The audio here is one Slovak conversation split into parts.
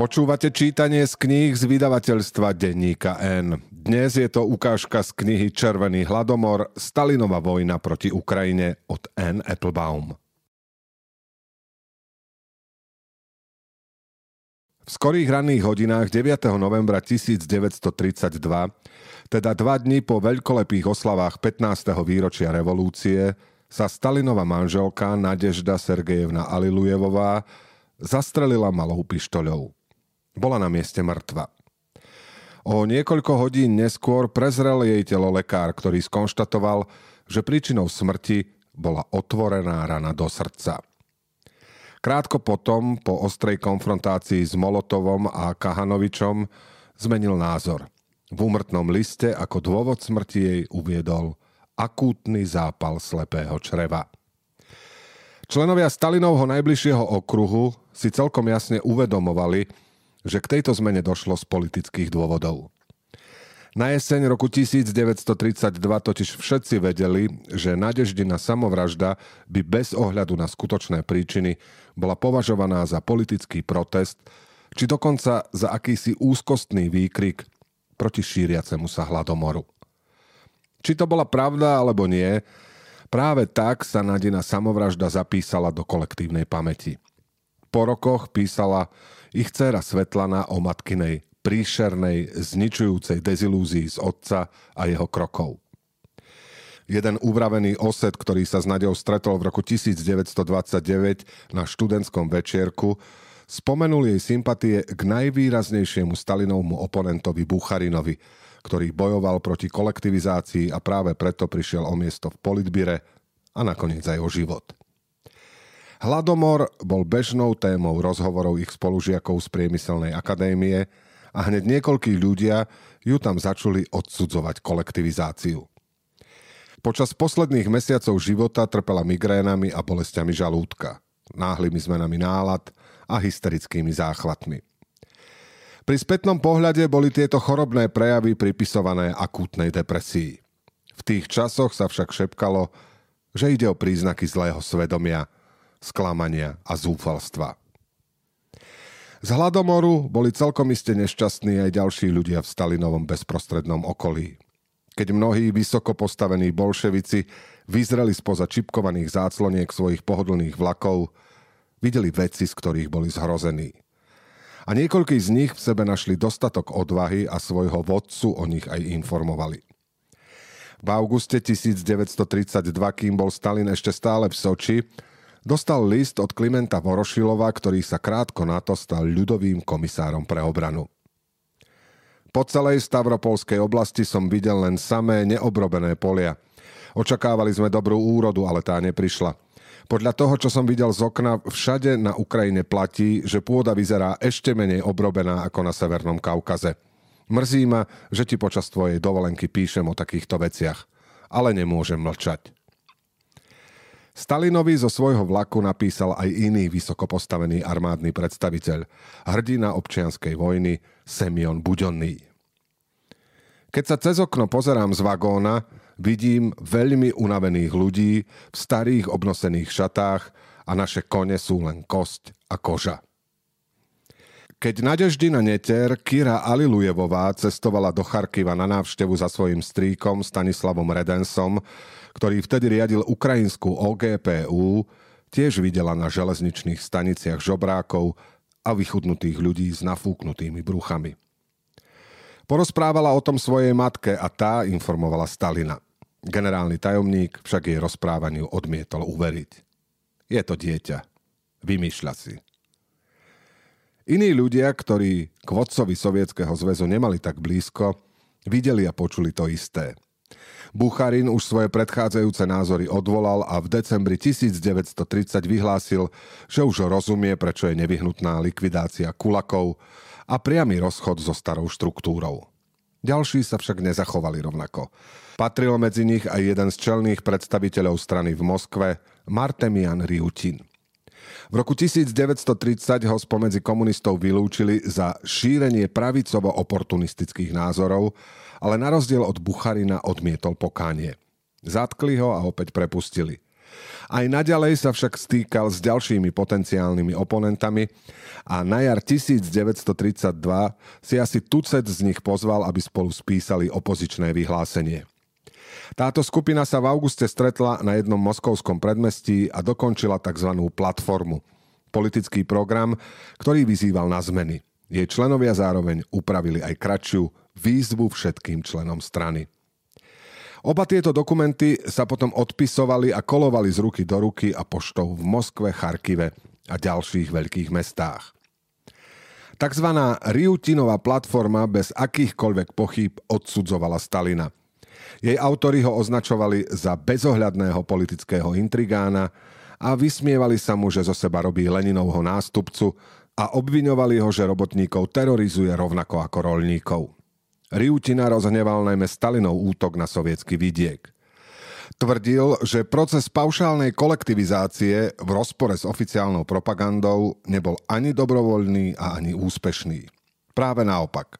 Počúvate čítanie z kníh z vydavateľstva Denníka N. Dnes je to ukážka z knihy Červený hladomor Stalinová vojna proti Ukrajine od N. Applebaum. V skorých ranných hodinách 9. novembra 1932, teda dva dní po veľkolepých oslavách 15. výročia revolúcie, sa Stalinova manželka Nadežda Sergejevna Alilujevová zastrelila malou pištoľou. Bola na mieste mŕtva. O niekoľko hodín neskôr prezrel jej telo lekár, ktorý skonštatoval, že príčinou smrti bola otvorená rana do srdca. Krátko potom, po ostrej konfrontácii s Molotovom a Kahanovičom, zmenil názor. V úmrtnom liste ako dôvod smrti jej uviedol akútny zápal slepého čreva. Členovia Stalinovho najbližšieho okruhu si celkom jasne uvedomovali, že k tejto zmene došlo z politických dôvodov. Na jeseň roku 1932 totiž všetci vedeli, že nadeždina samovražda by bez ohľadu na skutočné príčiny bola považovaná za politický protest, či dokonca za akýsi úzkostný výkrik proti šíriacemu sa hladomoru. Či to bola pravda alebo nie, práve tak sa Nadina samovražda zapísala do kolektívnej pamäti. Po rokoch písala ich dcéra Svetlana o matkinej príšernej, zničujúcej dezilúzii z otca a jeho krokov. Jeden uvravený osed, ktorý sa s Nadeou stretol v roku 1929 na študentskom večierku, spomenul jej sympatie k najvýraznejšiemu Stalinovmu oponentovi Bucharinovi, ktorý bojoval proti kolektivizácii a práve preto prišiel o miesto v politbire a nakoniec aj o život. Hladomor bol bežnou témou rozhovorov ich spolužiakov z priemyselnej akadémie a hneď niekoľkí ľudia ju tam začuli odsudzovať kolektivizáciu. Počas posledných mesiacov života trpela migrénami a bolestiami žalúdka, náhlymi zmenami nálad a hysterickými záchvatmi. Pri spätnom pohľade boli tieto chorobné prejavy pripisované akútnej depresii. V tých časoch sa však šepkalo, že ide o príznaky zlého svedomia – sklamania a zúfalstva. Z hladomoru boli celkom iste nešťastní aj ďalší ľudia v Stalinovom bezprostrednom okolí. Keď mnohí vysoko postavení bolševici vyzreli spoza čipkovaných zácloniek svojich pohodlných vlakov, videli veci, z ktorých boli zhrození. A niekoľkí z nich v sebe našli dostatok odvahy a svojho vodcu o nich aj informovali. V auguste 1932, kým bol Stalin ešte stále v Soči, dostal list od Klimenta Vorošilova, ktorý sa krátko na to stal ľudovým komisárom pre obranu. Po celej Stavropolskej oblasti som videl len samé neobrobené polia. Očakávali sme dobrú úrodu, ale tá neprišla. Podľa toho, čo som videl z okna, všade na Ukrajine platí, že pôda vyzerá ešte menej obrobená ako na Severnom Kaukaze. Mrzí ma, že ti počas tvojej dovolenky píšem o takýchto veciach. Ale nemôžem mlčať. Stalinovi zo svojho vlaku napísal aj iný vysoko postavený armádny predstaviteľ, hrdina občianskej vojny Semion Budonný. Keď sa cez okno pozerám z vagóna, vidím veľmi unavených ľudí v starých obnosených šatách a naše kone sú len kosť a koža. Keď Nadeždina Neter Kira Alilujevová cestovala do Charkiva na návštevu za svojim strýkom Stanislavom Redensom, ktorý vtedy riadil ukrajinskú OGPU, tiež videla na železničných staniciach žobrákov a vychudnutých ľudí s nafúknutými bruchami. Porozprávala o tom svojej matke a tá informovala Stalina. Generálny tajomník však jej rozprávaniu odmietol uveriť. Je to dieťa. Vymýšľa si. Iní ľudia, ktorí k vodcovi Sovietskeho zväzu nemali tak blízko, videli a počuli to isté. Bucharin už svoje predchádzajúce názory odvolal a v decembri 1930 vyhlásil, že už rozumie, prečo je nevyhnutná likvidácia kulakov a priamy rozchod so starou štruktúrou. Ďalší sa však nezachovali rovnako. Patril medzi nich aj jeden z čelných predstaviteľov strany v Moskve, Martemian Riutin. V roku 1930 ho spomedzi komunistov vylúčili za šírenie pravicovo-oportunistických názorov, ale na rozdiel od Bucharina odmietol pokánie. Zatkli ho a opäť prepustili. Aj naďalej sa však stýkal s ďalšími potenciálnymi oponentami a na jar 1932 si asi tucet z nich pozval, aby spolu spísali opozičné vyhlásenie. Táto skupina sa v auguste stretla na jednom moskovskom predmestí a dokončila tzv. platformu. Politický program, ktorý vyzýval na zmeny. Jej členovia zároveň upravili aj kratšiu výzvu všetkým členom strany. Oba tieto dokumenty sa potom odpisovali a kolovali z ruky do ruky a poštou v Moskve, Charkive a ďalších veľkých mestách. Takzvaná Riutinová platforma bez akýchkoľvek pochyb odsudzovala Stalina. Jej autori ho označovali za bezohľadného politického intrigána a vysmievali sa mu, že zo seba robí Leninovho nástupcu a obviňovali ho, že robotníkov terorizuje rovnako ako rolníkov. Riutina rozhneval najmä Stalinov útok na sovietský vidiek. Tvrdil, že proces paušálnej kolektivizácie v rozpore s oficiálnou propagandou nebol ani dobrovoľný a ani úspešný. Práve naopak.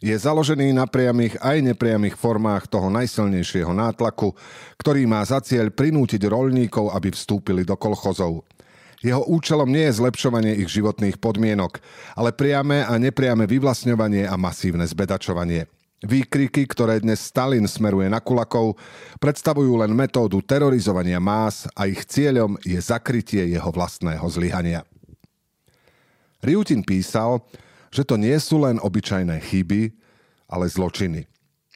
Je založený na priamých aj nepriamých formách toho najsilnejšieho nátlaku, ktorý má za cieľ prinútiť rolníkov, aby vstúpili do kolchozov – jeho účelom nie je zlepšovanie ich životných podmienok, ale priame a nepriame vyvlastňovanie a masívne zbedačovanie. Výkriky, ktoré dnes Stalin smeruje na kulakov, predstavujú len metódu terorizovania más a ich cieľom je zakrytie jeho vlastného zlyhania. Riutin písal, že to nie sú len obyčajné chyby, ale zločiny.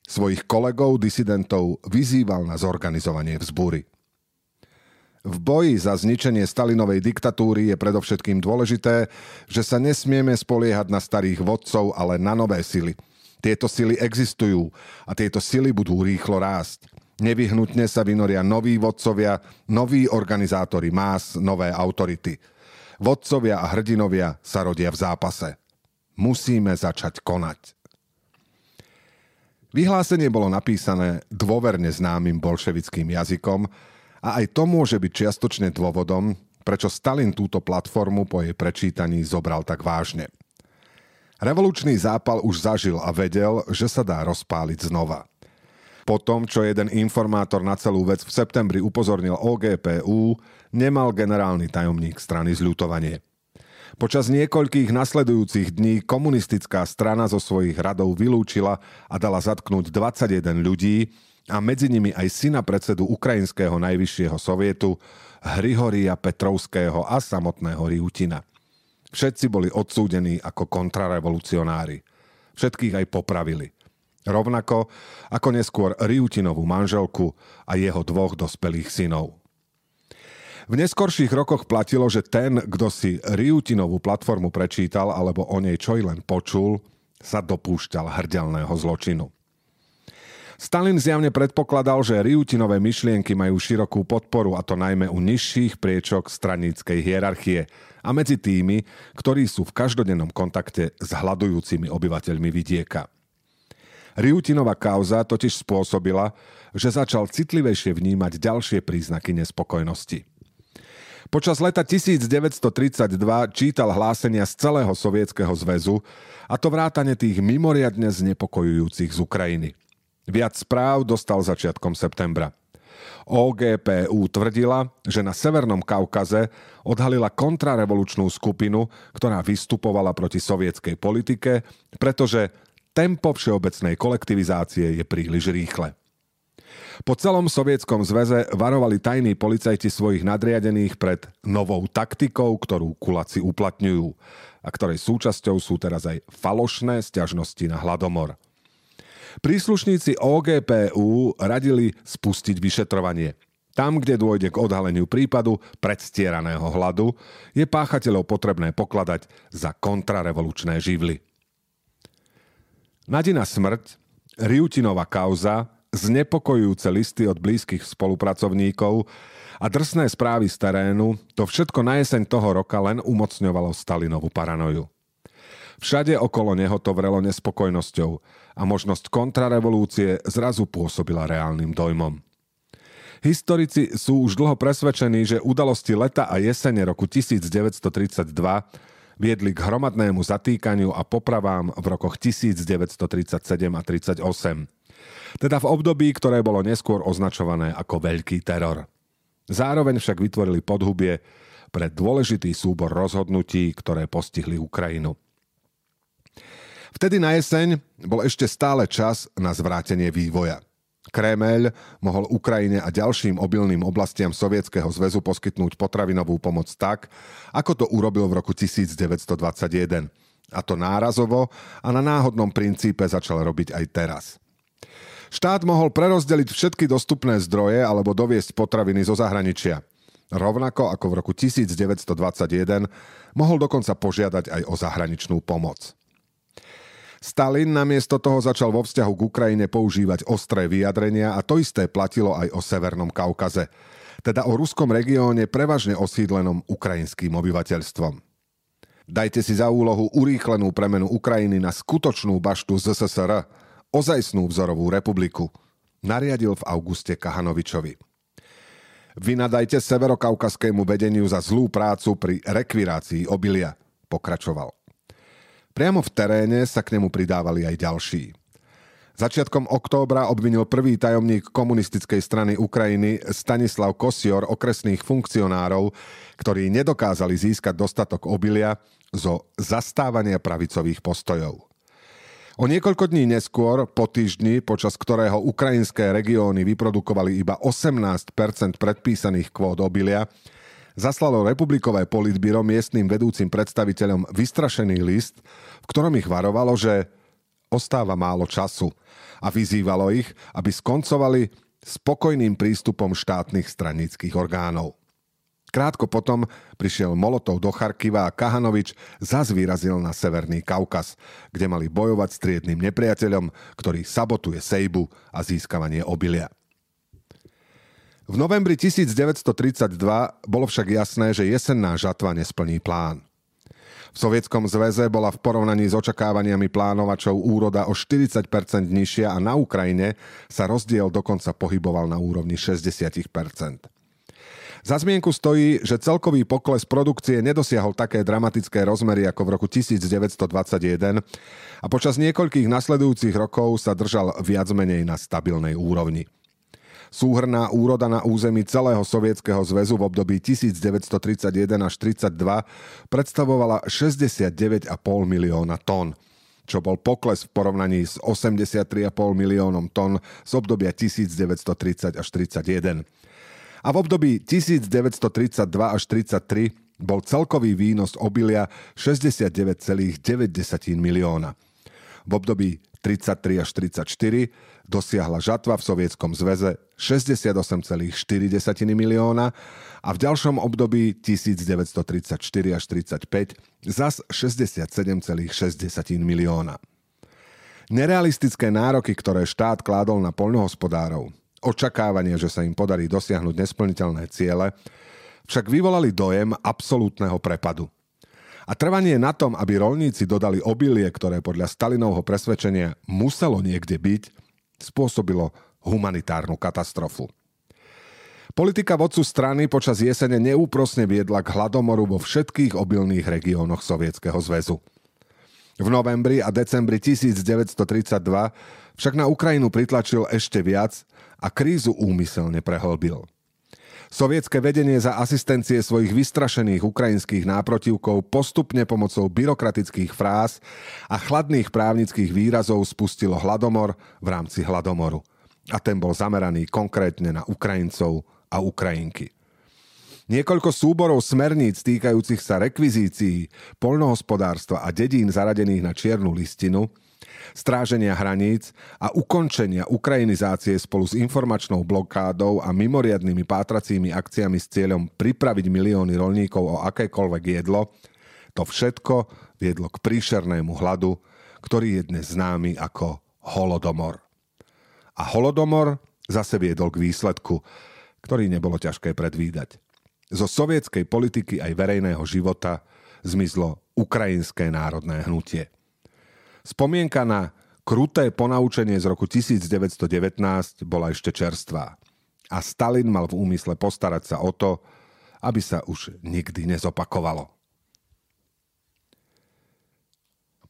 Svojich kolegov, disidentov vyzýval na zorganizovanie vzbúry. V boji za zničenie Stalinovej diktatúry je predovšetkým dôležité, že sa nesmieme spoliehať na starých vodcov, ale na nové sily. Tieto sily existujú a tieto sily budú rýchlo rásť. Nevyhnutne sa vynoria noví vodcovia, noví organizátori más, nové autority. Vodcovia a hrdinovia sa rodia v zápase. Musíme začať konať. Vyhlásenie bolo napísané dôverne známym bolševickým jazykom, a aj to môže byť čiastočne dôvodom, prečo Stalin túto platformu po jej prečítaní zobral tak vážne. Revolučný zápal už zažil a vedel, že sa dá rozpáliť znova. Po tom, čo jeden informátor na celú vec v septembri upozornil OGPU, nemal generálny tajomník strany zľutovanie. Počas niekoľkých nasledujúcich dní komunistická strana zo svojich radov vylúčila a dala zatknúť 21 ľudí, a medzi nimi aj syna predsedu Ukrajinského najvyššieho sovietu Hrihoria Petrovského a samotného Riutina. Všetci boli odsúdení ako kontrarevolucionári. Všetkých aj popravili. Rovnako ako neskôr Riutinovú manželku a jeho dvoch dospelých synov. V neskorších rokoch platilo, že ten, kto si Riutinovú platformu prečítal alebo o nej čo i len počul, sa dopúšťal hrdelného zločinu. Stalin zjavne predpokladal, že Riutinové myšlienky majú širokú podporu, a to najmä u nižších priečok straníckej hierarchie a medzi tými, ktorí sú v každodennom kontakte s hľadujúcimi obyvateľmi vidieka. Riutinová kauza totiž spôsobila, že začal citlivejšie vnímať ďalšie príznaky nespokojnosti. Počas leta 1932 čítal hlásenia z celého Sovietskeho zväzu, a to vrátane tých mimoriadne znepokojujúcich z Ukrajiny – Viac správ dostal začiatkom septembra. OGPU tvrdila, že na Severnom Kaukaze odhalila kontrarevolučnú skupinu, ktorá vystupovala proti sovietskej politike, pretože tempo všeobecnej kolektivizácie je príliš rýchle. Po celom sovietskom zväze varovali tajní policajti svojich nadriadených pred novou taktikou, ktorú kulaci uplatňujú a ktorej súčasťou sú teraz aj falošné sťažnosti na hladomor – Príslušníci OGPU radili spustiť vyšetrovanie. Tam, kde dôjde k odhaleniu prípadu predstieraného hladu, je páchateľov potrebné pokladať za kontrarevolučné živly. Nadina smrť, Riutinová kauza, znepokojujúce listy od blízkych spolupracovníkov a drsné správy z terénu, to všetko na jeseň toho roka len umocňovalo Stalinovú paranoju. Všade okolo neho to vrelo nespokojnosťou a možnosť kontrarevolúcie zrazu pôsobila reálnym dojmom. Historici sú už dlho presvedčení, že udalosti leta a jesene roku 1932 viedli k hromadnému zatýkaniu a popravám v rokoch 1937 a 1938. Teda v období, ktoré bolo neskôr označované ako Veľký teror. Zároveň však vytvorili podhubie pre dôležitý súbor rozhodnutí, ktoré postihli Ukrajinu. Vtedy na jeseň bol ešte stále čas na zvrátenie vývoja. Kremeľ mohol Ukrajine a ďalším obilným oblastiam Sovietskeho zväzu poskytnúť potravinovú pomoc tak, ako to urobil v roku 1921. A to nárazovo a na náhodnom princípe začal robiť aj teraz. Štát mohol prerozdeliť všetky dostupné zdroje alebo doviesť potraviny zo zahraničia. Rovnako ako v roku 1921 mohol dokonca požiadať aj o zahraničnú pomoc. Stalin namiesto toho začal vo vzťahu k Ukrajine používať ostré vyjadrenia a to isté platilo aj o Severnom Kaukaze, teda o ruskom regióne prevažne osídlenom ukrajinským obyvateľstvom. Dajte si za úlohu urýchlenú premenu Ukrajiny na skutočnú baštu ZSSR, ozajstnú vzorovú republiku, nariadil v auguste Kahanovičovi. Vynadajte severokaukaskému vedeniu za zlú prácu pri rekvirácii obilia, pokračoval. Priamo v teréne sa k nemu pridávali aj ďalší. Začiatkom októbra obvinil prvý tajomník komunistickej strany Ukrajiny Stanislav Kosior okresných funkcionárov, ktorí nedokázali získať dostatok obilia zo zastávania pravicových postojov. O niekoľko dní neskôr, po týždni, počas ktorého ukrajinské regióny vyprodukovali iba 18% predpísaných kvót obilia, zaslalo republikové politbyro miestnym vedúcim predstaviteľom vystrašený list, v ktorom ich varovalo, že ostáva málo času a vyzývalo ich, aby skoncovali s pokojným prístupom štátnych stranických orgánov. Krátko potom prišiel Molotov do Charkiva a Kahanovič zas vyrazil na Severný Kaukaz, kde mali bojovať s triednym nepriateľom, ktorý sabotuje sejbu a získavanie obilia. V novembri 1932 bolo však jasné, že jesenná žatva nesplní plán. V Sovietskom zväze bola v porovnaní s očakávaniami plánovačov úroda o 40% nižšia a na Ukrajine sa rozdiel dokonca pohyboval na úrovni 60 za zmienku stojí, že celkový pokles produkcie nedosiahol také dramatické rozmery ako v roku 1921 a počas niekoľkých nasledujúcich rokov sa držal viac menej na stabilnej úrovni. Súhrná úroda na území celého Sovietskeho zväzu v období 1931 až 32 predstavovala 69,5 milióna tón čo bol pokles v porovnaní s 83,5 miliónom tón z obdobia 1930 až 31. A v období 1932 až 33 bol celkový výnos obilia 69,9 milióna. V období 33 až 34 dosiahla žatva v Sovietskom zväze 68,4 milióna a v ďalšom období 1934 až 35 zas 67,6 milióna. Nerealistické nároky, ktoré štát kládol na poľnohospodárov, očakávanie, že sa im podarí dosiahnuť nesplniteľné ciele, však vyvolali dojem absolútneho prepadu. A trvanie na tom, aby rolníci dodali obilie, ktoré podľa Stalinovho presvedčenia muselo niekde byť, spôsobilo humanitárnu katastrofu. Politika vodcu strany počas jesene neúprosne viedla k hladomoru vo všetkých obilných regiónoch Sovietskeho zväzu. V novembri a decembri 1932 však na Ukrajinu pritlačil ešte viac a krízu úmyselne prehlbil. Sovietské vedenie za asistencie svojich vystrašených ukrajinských náprotivkov postupne pomocou byrokratických fráz a chladných právnických výrazov spustilo hladomor v rámci hladomoru. A ten bol zameraný konkrétne na Ukrajincov a Ukrajinky. Niekoľko súborov smerníc týkajúcich sa rekvizícií, poľnohospodárstva a dedín zaradených na čiernu listinu – stráženia hraníc a ukončenia ukrajinizácie spolu s informačnou blokádou a mimoriadnými pátracími akciami s cieľom pripraviť milióny rolníkov o akékoľvek jedlo, to všetko viedlo k príšernému hladu, ktorý je dnes známy ako holodomor. A holodomor zase viedol k výsledku, ktorý nebolo ťažké predvídať. Zo sovietskej politiky aj verejného života zmizlo Ukrajinské národné hnutie. Spomienka na kruté ponaučenie z roku 1919 bola ešte čerstvá. A Stalin mal v úmysle postarať sa o to, aby sa už nikdy nezopakovalo.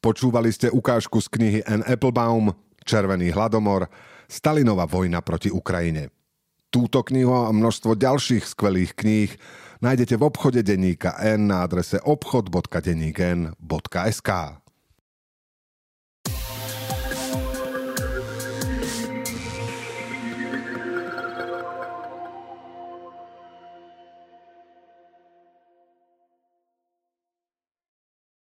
Počúvali ste ukážku z knihy N. Applebaum Červený hladomor Stalinova vojna proti Ukrajine. Túto knihu a množstvo ďalších skvelých kníh nájdete v obchode denníka N na adrese obchod.denníkn.sk.